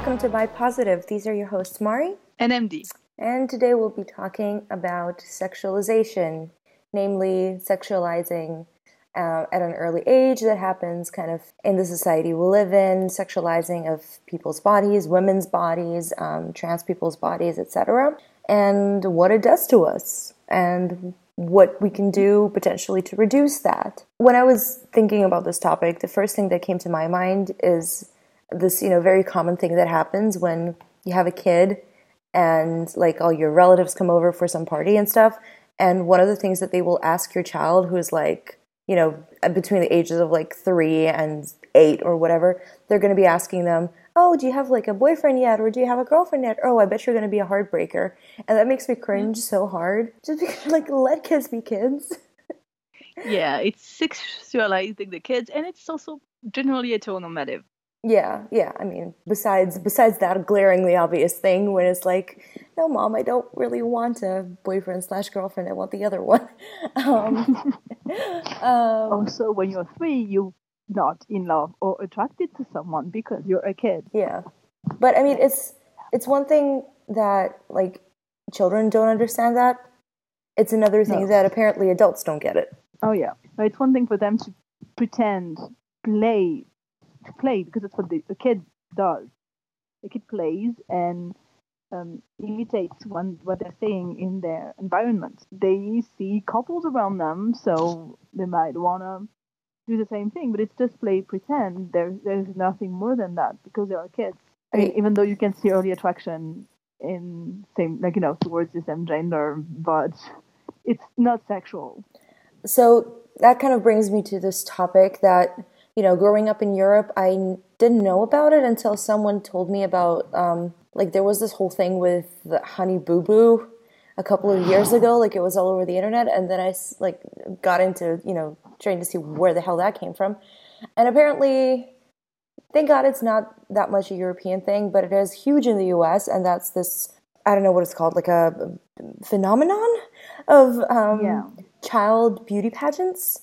welcome to Bi Positive. These are your hosts, Mari and MD. And today we'll be talking about sexualization, namely sexualizing uh, at an early age that happens kind of in the society we live in, sexualizing of people's bodies, women's bodies, um, trans people's bodies, etc., and what it does to us, and what we can do potentially to reduce that. When I was thinking about this topic, the first thing that came to my mind is this, you know, very common thing that happens when you have a kid and like all your relatives come over for some party and stuff. And one of the things that they will ask your child who is like, you know, between the ages of like three and eight or whatever, they're going to be asking them, Oh, do you have like a boyfriend yet? Or do you have a girlfriend yet? Oh, I bet you're going to be a heartbreaker. And that makes me cringe mm-hmm. so hard. Just because, like, let kids be kids. yeah, it's sexualizing the kids, and it's also generally heteronormative. Yeah, yeah. I mean, besides besides that glaringly obvious thing when it's like, no, mom, I don't really want a boyfriend slash girlfriend. I want the other one. Um, um, also, when you're three, you're not in love or attracted to someone because you're a kid. Yeah, but I mean, it's it's one thing that like children don't understand that. It's another thing no. that apparently adults don't get it. Oh yeah, it's one thing for them to pretend, play to play because that's what the, the kid does. The kid plays and um, imitates one, what they're saying in their environment. They see couples around them, so they might want to do the same thing, but it's just play pretend. There's there's nothing more than that because they are kids. I mean, even though you can see early attraction in same like you know towards the same gender, but it's not sexual. So that kind of brings me to this topic that you know, growing up in Europe, I didn't know about it until someone told me about, um, like, there was this whole thing with the honey boo boo a couple of years ago. Like, it was all over the internet. And then I, like, got into, you know, trying to see where the hell that came from. And apparently, thank God it's not that much a European thing, but it is huge in the US. And that's this, I don't know what it's called, like a phenomenon of um, yeah. child beauty pageants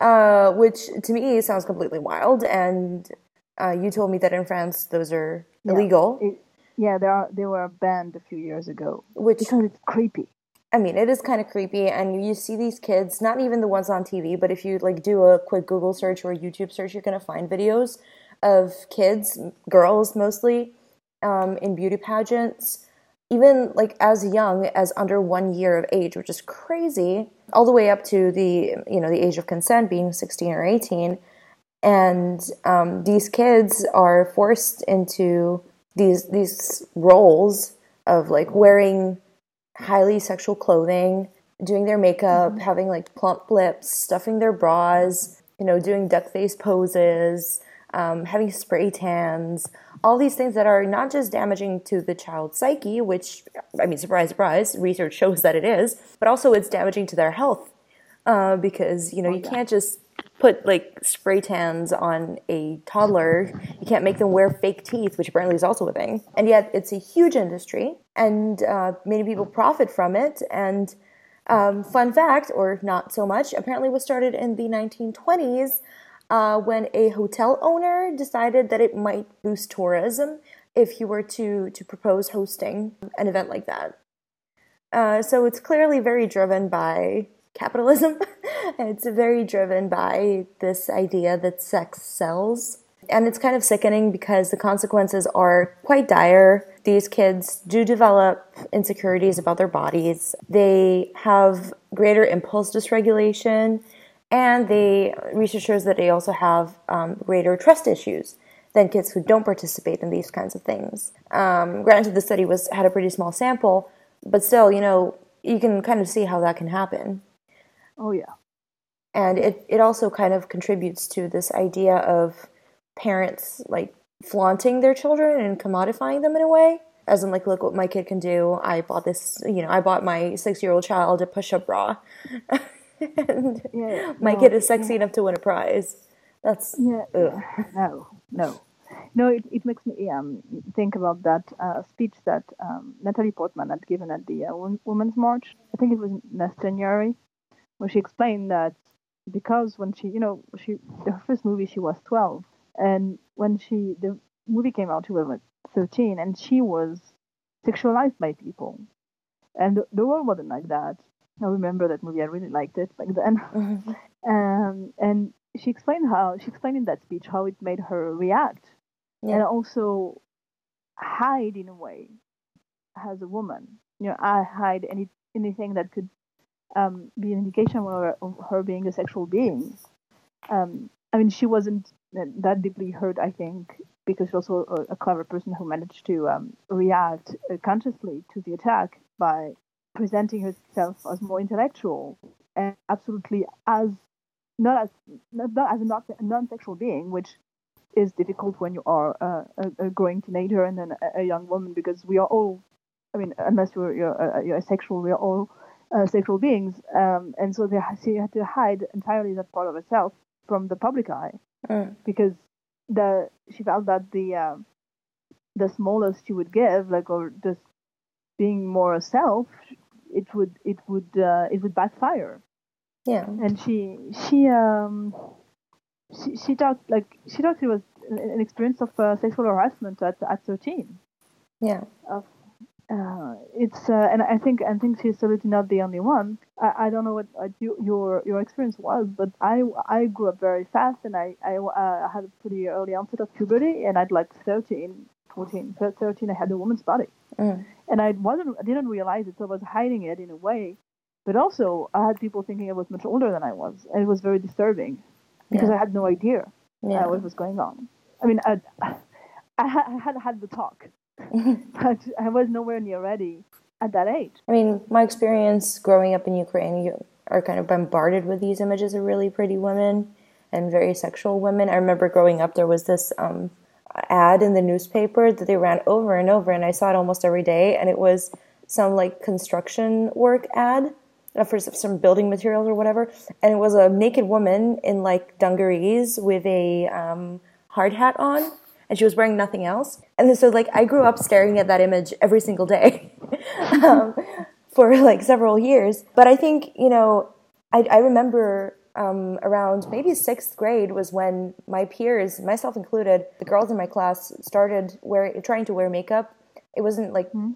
uh, which to me sounds completely wild. And uh, you told me that in France those are yeah, illegal. It, yeah, they are. They were banned a few years ago. Which because it's creepy. I mean, it is kind of creepy, and you see these kids. Not even the ones on TV, but if you like do a quick Google search or a YouTube search, you're gonna find videos of kids, girls mostly, um, in beauty pageants even like as young as under one year of age, which is crazy, all the way up to the you know the age of consent being 16 or 18, and um, these kids are forced into these these roles of like wearing highly sexual clothing, doing their makeup, mm-hmm. having like plump lips, stuffing their bras, you know, doing duck face poses, um, having spray tans, all these things that are not just damaging to the child's psyche, which, I mean, surprise, surprise, research shows that it is, but also it's damaging to their health uh, because, you know, you can't just put like spray tans on a toddler. You can't make them wear fake teeth, which apparently is also a thing. And yet it's a huge industry and uh, many people profit from it. And um, fun fact, or not so much, apparently was started in the 1920s uh, when a hotel owner decided that it might boost tourism if he were to, to propose hosting an event like that. Uh, so it's clearly very driven by capitalism. it's very driven by this idea that sex sells. And it's kind of sickening because the consequences are quite dire. These kids do develop insecurities about their bodies. They have greater impulse dysregulation and the research shows that they also have um, greater trust issues than kids who don't participate in these kinds of things. Um, granted, the study was had a pretty small sample, but still, you know, you can kind of see how that can happen. Oh yeah, and it it also kind of contributes to this idea of parents like flaunting their children and commodifying them in a way as in like look what my kid can do i bought this you know i bought my six year old child a push-up bra and yeah, my no, kid is sexy yeah. enough to win a prize. That's yeah. No, no, no. It, it makes me um, think about that uh, speech that um, Natalie Portman had given at the uh, Women's March. I think it was last January, where she explained that because when she, you know, she her first movie she was twelve, and when she the movie came out, she was like 13, and she was sexualized by people. And the, the world wasn't like that. I remember that movie. I really liked it back then. Mm-hmm. Um, and she explained how she explained in that speech how it made her react, yeah. and also hide in a way as a woman. You know, I hide any anything that could um, be an indication of her, of her, being a sexual being. Um, I mean, she wasn't that deeply hurt, I think, because she's also a, a clever person who managed to um, react uh, consciously to the attack by presenting herself as more intellectual and absolutely as not as not, not as a non-sexual being, which is difficult when you are a, a growing teenager and then a, a, young woman because we are all, I mean, unless you're you're, you're asexual, we are all uh, sexual beings, um, and so they, she had to hide entirely that part of herself from the public eye mm. because the she felt that the uh, the smallest she would give, like or just being more herself, it would it would uh, it would backfire. Yeah. And she she um she she talked like she talked it was an experience of uh, sexual harassment at at 13. Yeah. Of uh, it's uh, and I think I think she's absolutely not the only one. I, I don't know what uh, you, your your experience was, but I I grew up very fast and I I uh, had a pretty early onset of puberty and I'd like 13, 14, 13 I had a woman's body. Mm. And I wasn't I didn't realize it, so I was hiding it in a way. But also I had people thinking I was much older than I was, and it was very disturbing because yeah. I had no idea yeah. what was going on. I mean, I I had had the talk but I was nowhere near ready at that age. I mean, my experience growing up in Ukraine, you are kind of bombarded with these images of really pretty women and very sexual women. I remember growing up, there was this um, ad in the newspaper that they ran over and over, and I saw it almost every day, and it was some like construction work ad for some building materials or whatever, and it was a naked woman in like dungarees with a um, hard hat on and she was wearing nothing else. And so like I grew up staring at that image every single day um, for like several years. But I think you know I, I remember um, around maybe sixth grade was when my peers, myself included, the girls in my class started wearing trying to wear makeup. It wasn't like mm-hmm.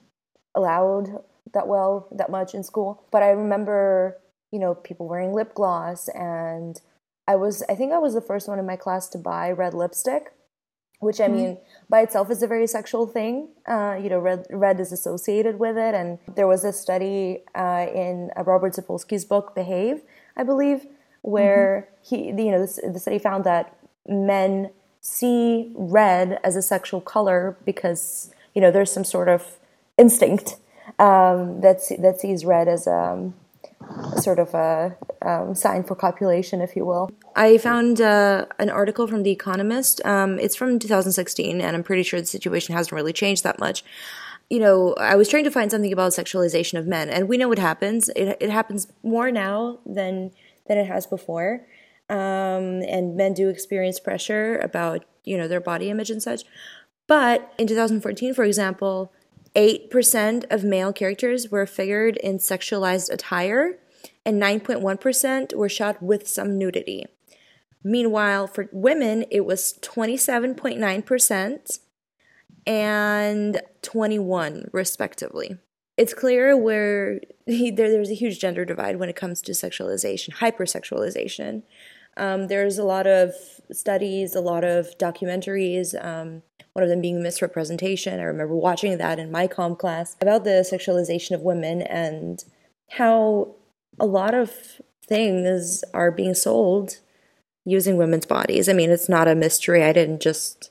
allowed that well that much in school, but I remember you know people wearing lip gloss and I was I think I was the first one in my class to buy red lipstick which I mm-hmm. mean by itself is a very sexual thing. Uh, you know, red, red is associated with it. And there was a study uh, in uh, Robert Sapolsky's book, Behave, I believe, where mm-hmm. he, you know, the, the study found that men see red as a sexual color because, you know, there's some sort of instinct um, that, that sees red as a sort of a um, sign for copulation, if you will. I found uh, an article from The Economist. Um, it's from 2016, and I'm pretty sure the situation hasn't really changed that much. You know, I was trying to find something about sexualization of men, and we know what happens. It, it happens more now than than it has before, um, and men do experience pressure about you know their body image and such. But in 2014, for example, 8% of male characters were figured in sexualized attire, and 9.1% were shot with some nudity. Meanwhile, for women, it was 27.9% and 21 respectively. It's clear where there, there's a huge gender divide when it comes to sexualization, hypersexualization. Um, there's a lot of studies, a lot of documentaries, um, one of them being Miss Representation. I remember watching that in my com class about the sexualization of women and how a lot of things are being sold using women's bodies. I mean, it's not a mystery. I didn't just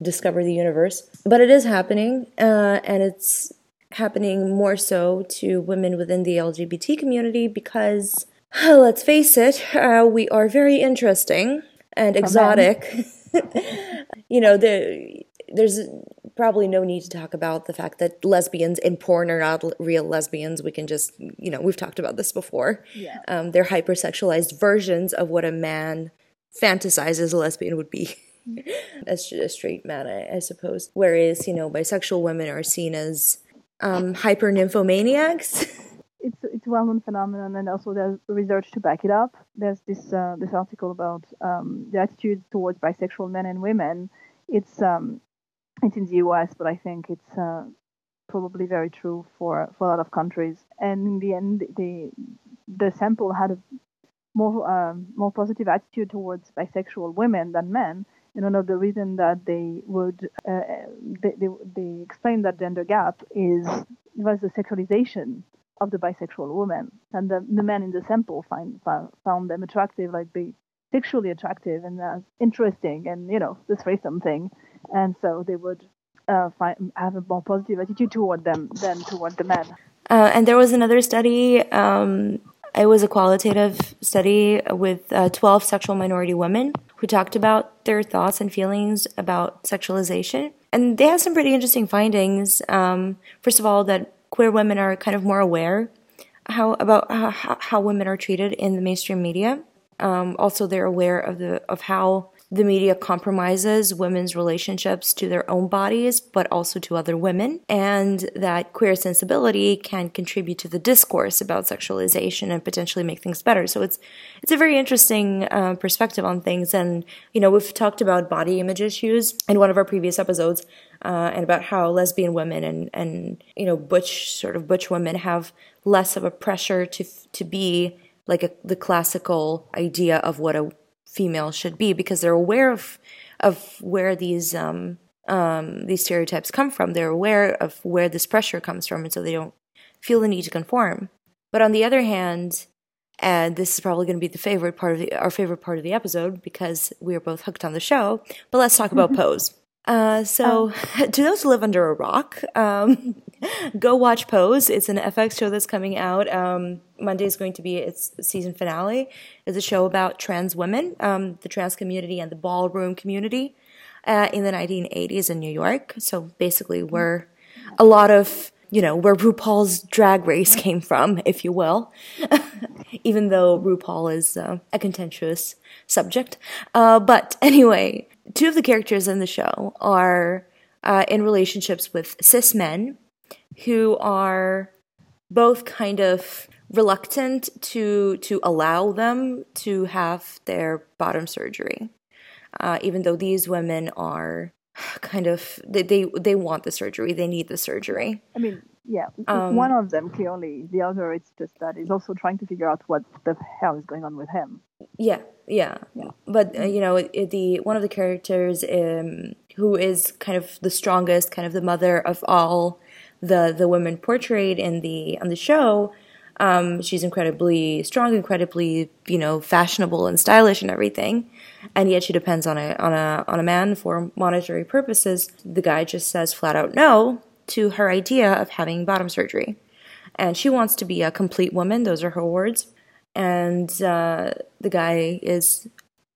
discover the universe, but it is happening, uh, and it's happening more so to women within the LGBT community because, let's face it, uh, we are very interesting and exotic. you know, the there's probably no need to talk about the fact that lesbians in porn are not real lesbians. We can just, you know, we've talked about this before. Yeah. Um, they're hypersexualized versions of what a man fantasizes a lesbian would be. as a straight man, I, I, suppose. Whereas, you know, bisexual women are seen as um, hyper nymphomaniacs. it's it's a well-known phenomenon, and also there's research to back it up. There's this uh, this article about um, the attitudes towards bisexual men and women. It's um, it's in the US, but I think it's uh, probably very true for, for a lot of countries. And in the end, the the sample had a more um, more positive attitude towards bisexual women than men. One of the reasons that they would uh, they, they, they explain that gender gap is was the sexualization of the bisexual woman, and the, the men in the sample find found, found them attractive, like be sexually attractive and uh, interesting, and you know the threesome thing, and so they would uh, find, have a more positive attitude toward them than toward the men. Uh, and there was another study. Um, it was a qualitative study with uh, 12 sexual minority women who talked about their thoughts and feelings about sexualization. And they had some pretty interesting findings. Um, first of all, that queer women are kind of more aware how about how, how women are treated in the mainstream media. Um, also, they're aware of the of how the media compromises women's relationships to their own bodies, but also to other women, and that queer sensibility can contribute to the discourse about sexualization and potentially make things better. So it's it's a very interesting uh, perspective on things. And you know, we've talked about body image issues in one of our previous episodes, uh, and about how lesbian women and and you know butch sort of butch women have less of a pressure to to be like a, the classical idea of what a female should be because they're aware of of where these um, um, these stereotypes come from. They're aware of where this pressure comes from, and so they don't feel the need to conform. But on the other hand, and this is probably going to be the favorite part of the, our favorite part of the episode because we are both hooked on the show. But let's talk about Pose. Uh, so, um. to those who live under a rock, um, go watch Pose. It's an FX show that's coming out. Um, Monday is going to be its season finale. It's a show about trans women, um, the trans community, and the ballroom community uh, in the 1980s in New York. So basically, where a lot of you know where RuPaul's Drag Race came from, if you will, even though RuPaul is uh, a contentious subject. Uh, but anyway, two of the characters in the show are uh, in relationships with cis men who are both kind of reluctant to to allow them to have their bottom surgery, uh, even though these women are kind of they, they they want the surgery, they need the surgery. I mean, yeah, um, one of them clearly. The other, it's just that is also trying to figure out what the hell is going on with him. Yeah, yeah, yeah. But uh, you know, it, the one of the characters um, who is kind of the strongest, kind of the mother of all the the women portrayed in the on the show. Um, she's incredibly strong, incredibly you know fashionable and stylish and everything, and yet she depends on a on a on a man for monetary purposes. The guy just says flat out no to her idea of having bottom surgery, and she wants to be a complete woman. Those are her words, and uh, the guy is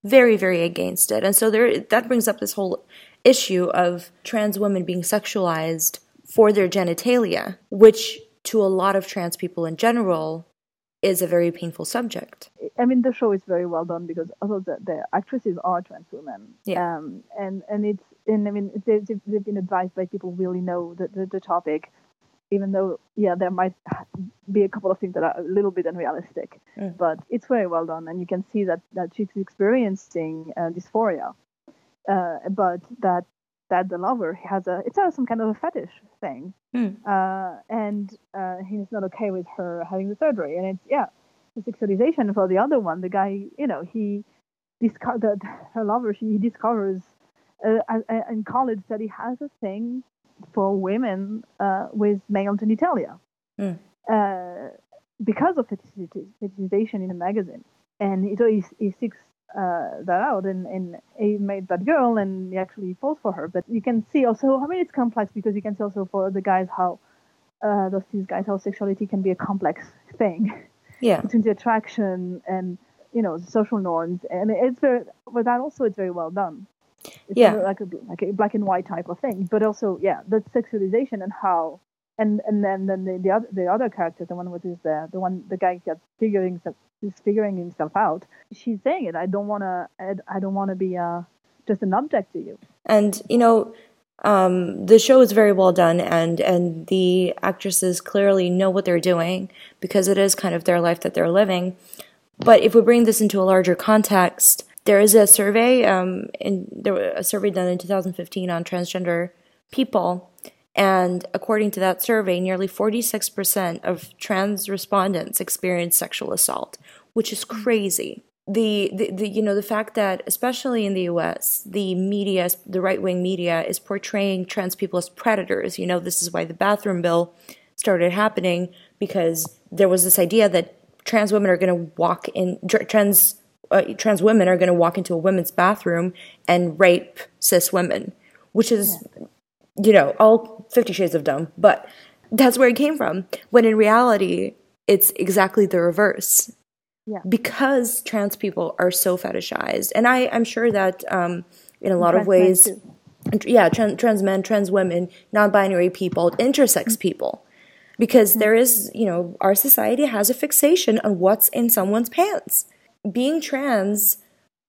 very very against it, and so there that brings up this whole issue of trans women being sexualized for their genitalia, which to a lot of trans people in general is a very painful subject. I mean, the show is very well done because although the, the actresses are trans women, yeah, um, and and it's and I mean they, have they've been advised by people who really know the, the, the topic, even though yeah there might be a couple of things that are a little bit unrealistic, mm. but it's very well done, and you can see that that she's experiencing uh, dysphoria, uh, but that that the lover he has a it's some kind of a fetish thing, mm. uh, and uh, he's not okay with her having the surgery, and it's yeah, the sexualization for the other one. The guy, you know, he discovered her lover. She discovers uh, in college that he has a thing for women uh, with male genitalia mm. because of fetishization in a magazine, and so he, he seeks uh, that out and, and he made that girl and he actually falls for her. But you can see also, I mean, it's complex because you can see also for the guys how uh, those these guys how sexuality can be a complex thing. Yeah. Between the attraction and you know the social norms, and it's very, but that also it's very well done. It's yeah. Like a like a black and white type of thing, but also yeah, the sexualization and how and and then then the, the other the other character, the one with is the the one the guy gets figuring is figuring himself out. She's saying it. I don't want to. I don't want to be uh, just an object to you. And you know, um, the show is very well done, and and the actresses clearly know what they're doing because it is kind of their life that they're living. But if we bring this into a larger context, there is a survey, um, in there a survey done in 2015 on transgender people. And according to that survey, nearly 46% of trans respondents experienced sexual assault, which is crazy. The, the, the you know the fact that especially in the US the media the right wing media is portraying trans people as predators you know this is why the bathroom bill started happening because there was this idea that trans women are going to walk in trans uh, trans women are going to walk into a women's bathroom and rape cis women, which is, yeah. you know, all Fifty Shades of Dumb. But that's where it came from. When in reality, it's exactly the reverse. Yeah. Because trans people are so fetishized, and I, I'm sure that um, in a lot trans of ways, yeah, trans, trans men, trans women, non-binary people, intersex mm-hmm. people, because mm-hmm. there is, you know, our society has a fixation on what's in someone's pants being trans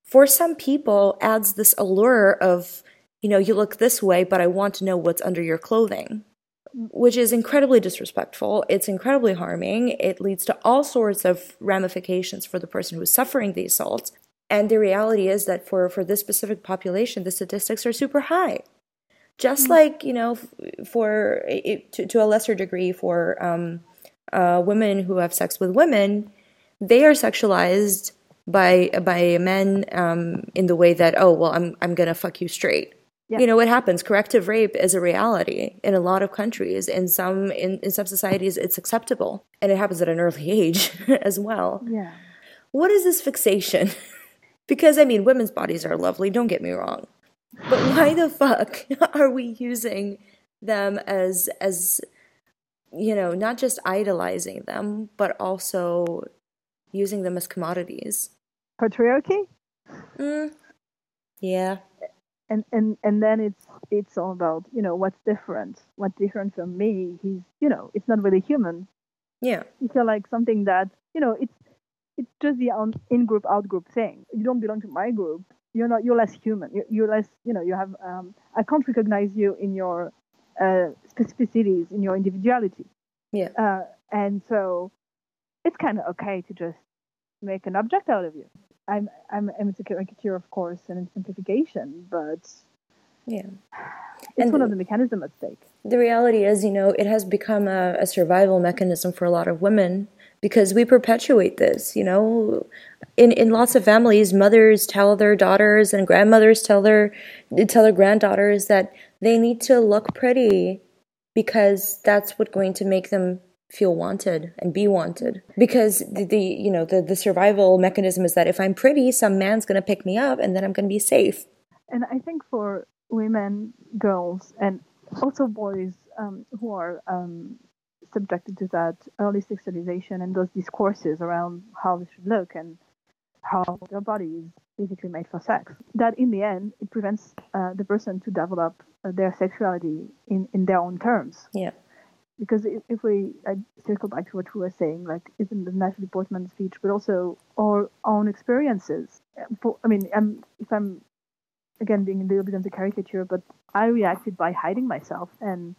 for some people adds this allure of, you know, you look this way, but I want to know what's under your clothing, which is incredibly disrespectful. It's incredibly harming. It leads to all sorts of ramifications for the person who's suffering the assault. And the reality is that for, for this specific population, the statistics are super high. Just mm-hmm. like, you know, for to, to a lesser degree, for um, uh, women who have sex with women, they are sexualized by by men um, in the way that oh well I'm I'm gonna fuck you straight. You know what happens? Corrective rape is a reality in a lot of countries. In some in, in some societies, it's acceptable, and it happens at an early age as well. Yeah. What is this fixation? because I mean, women's bodies are lovely. Don't get me wrong, but why the fuck are we using them as as you know not just idolizing them, but also using them as commodities? patriarchy. Mm. Yeah. And and and then it's it's all about you know what's different. What's different from me? He's you know it's not really human. Yeah. You feel like something that you know it's it's just the in group out group thing. You don't belong to my group. You're not. You're less human. You're, you're less. You know. You have. Um, I can't recognize you in your uh, specificities, in your individuality. Yeah. Uh, and so, it's kind of okay to just make an object out of you. I'm I'm, a caricature, of course, and a simplification, but yeah, it's and one of the mechanisms at stake. The reality is, you know, it has become a, a survival mechanism for a lot of women because we perpetuate this. You know, in in lots of families, mothers tell their daughters and grandmothers tell their tell their granddaughters that they need to look pretty because that's what's going to make them feel wanted and be wanted. Because the, the you know the, the survival mechanism is that if i'm pretty some man's going to pick me up and then i'm going to be safe. And i think for women girls and also boys um, who are um, subjected to that early sexualization and those discourses around how they should look and how their body is basically made for sex that in the end it prevents uh, the person to develop uh, their sexuality in, in their own terms. Yeah because if, we I circle back to what we were saying, like isn't the Natalie Portman speech, but also our own experiences. For, I mean, I'm, if I'm again being a little bit of the caricature, but I reacted by hiding myself and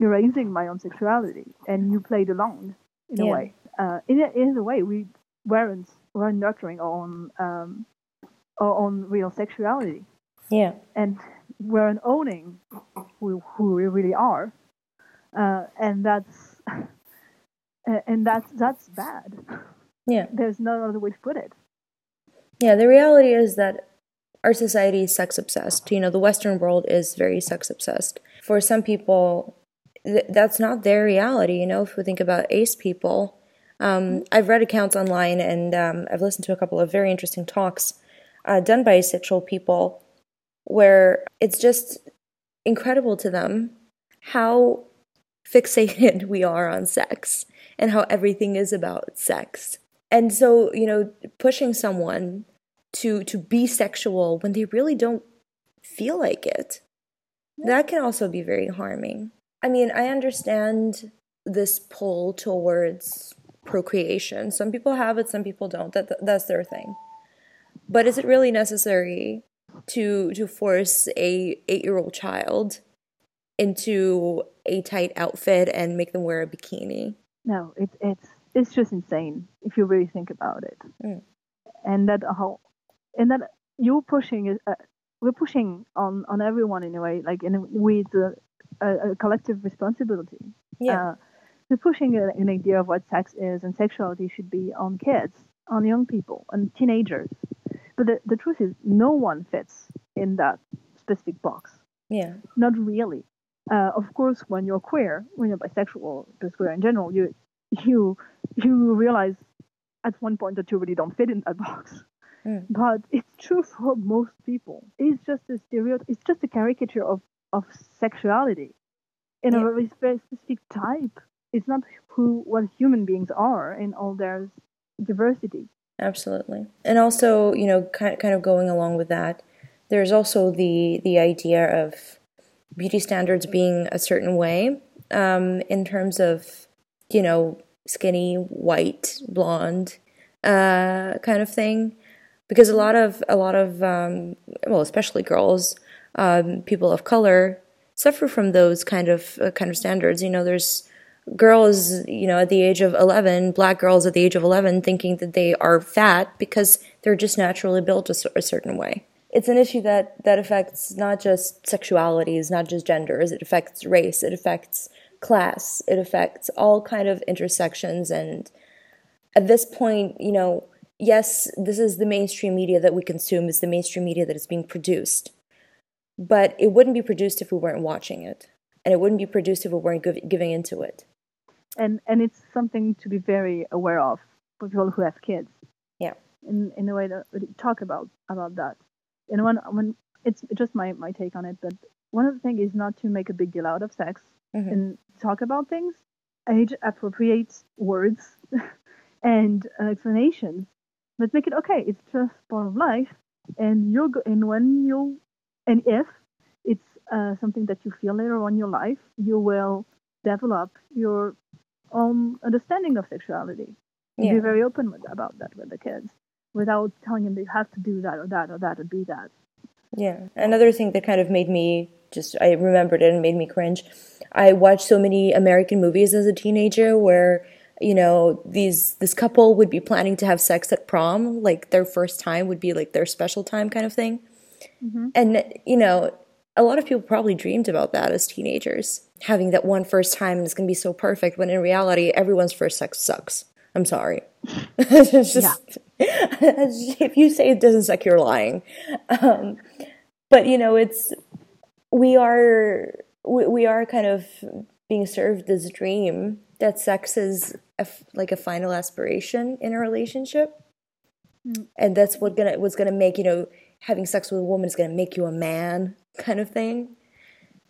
erasing my own sexuality, and you played along in yeah. a way. Uh, in a, in a way, we weren't weren't nurturing our own um, our own real sexuality. Yeah, and weren't owning who, who we really are uh, and that's and that's that's bad. Yeah, there's no other way to put it. Yeah, the reality is that our society is sex obsessed. You know, the Western world is very sex obsessed. For some people, th- that's not their reality. You know, if we think about ace people, um, I've read accounts online and um, I've listened to a couple of very interesting talks uh, done by asexual people where it's just incredible to them how fixated we are on sex and how everything is about sex. And so, you know, pushing someone to to be sexual when they really don't feel like it. That can also be very harming. I mean, I understand this pull towards procreation. Some people have it, some people don't. That that's their thing. But is it really necessary to to force a 8-year-old child into a tight outfit and make them wear a bikini. No, it's it's it's just insane if you really think about it. Mm. And that whole and that you're pushing uh, we're pushing on on everyone in a way like in with the a, a collective responsibility. Yeah. Uh, we're pushing a, an idea of what sex is and sexuality should be on kids, on young people, on teenagers. But the, the truth is, no one fits in that specific box. Yeah. Not really. Uh, of course, when you're queer, when you're bisexual, just queer in general, you you you realize at one point that you really don't fit in that box. Mm. But it's true for most people. It's just a stereotype. It's just a caricature of of sexuality in Yeah. a very, very specific type. It's not who what human beings are in all their diversity. Absolutely. And also, you know, kind kind of going along with that, there's also the the idea of beauty standards being a certain way um, in terms of, you know, skinny, white, blonde, uh, kind of thing. Because a lot of a lot of um, well, especially girls, um, people of color suffer from those kind of uh, kind of standards. You know, there's girls, you know, at the age of 11, black girls at the age of 11 thinking that they are fat because they're just naturally built a, a certain way. It's an issue that, that affects not just sexualities, not just genders, it affects race, it affects class, it affects all kind of intersections. And at this point, you know, yes, this is the mainstream media that we consume, is the mainstream media that is being produced. But it wouldn't be produced if we weren't watching it. And it wouldn't be produced if we weren't giv giving into it. and and it's something to be very aware of for people who have kids. Yeah. In in a way that we talk about about that. And when when it's just my my take on it, but one of the things is not to make a big deal out of sex Mhm. and talk about things. Age appropriate words and uh, explanations, but make it okay. It's just part of life, and you're go- and when you and if it's uh, something that you feel later on in your life, you will develop your own understanding of sexuality. Yeah. Be very open with, about that with the kids without telling them they have to do that or that or that or be that. Yeah. Another thing that kind of made me just, I remembered it and made me cringe. I watched so many American movies as a teenager where, you know, these, this couple would be planning to have sex at prom, like their first time would be like their special time kind of thing. Mm-hmm. And, you know, a lot of people probably dreamed about that as teenagers, having that one first time and it's going to be so perfect when in reality, everyone's first sex sucks. I'm sorry. just, if you say it doesn't suck, you're lying. Um, but you know, it's we are we, we are kind of being served this dream that sex is a like a final aspiration in a relationship, and that's what gonna what's gonna make you know having sex with a woman is gonna make you a man kind of thing.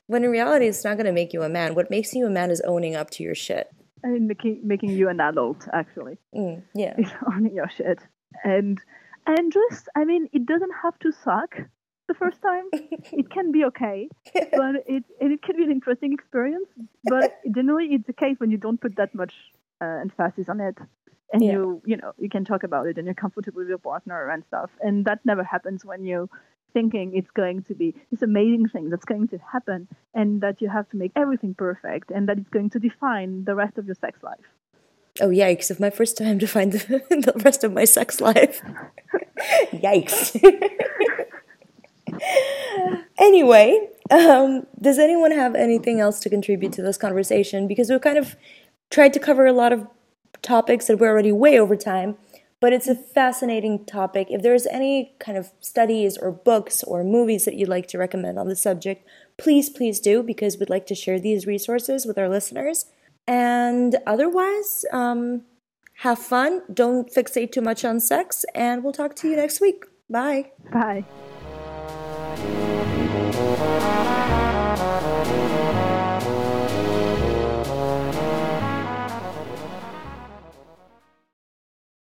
When in reality, it's not gonna make you a man. What makes you a man is owning up to your shit. I mean, making making you an adult actually Mm, yeah, is owning your shit, and and just I mean, it doesn't have to suck the first time. it can be okay, but it and it can be an interesting experience. But generally, it's the case when you don't put that much uh, emphasis on it, and Yeah. you you know you can talk about it and you're comfortable with your partner and stuff. And that never happens when you thinking it's going to be this amazing thing that's going to happen and that you have to make everything perfect and that it's going to define the rest of your sex life. Oh yikes! If my first time to find the, the rest of my sex life. yikes. anyway, um, does anyone have anything else to contribute to this conversation? Because we kind of tried to cover a lot of topics that we're already way over time, but it's a fascinating topic. If there's any kind of studies or books or movies that you'd like to recommend on the subject, please, please do, because we'd like to share these resources with our listeners. And otherwise, um, have fun. Don't fixate too much on sex, and we'll talk to you next week. Bye. Bye.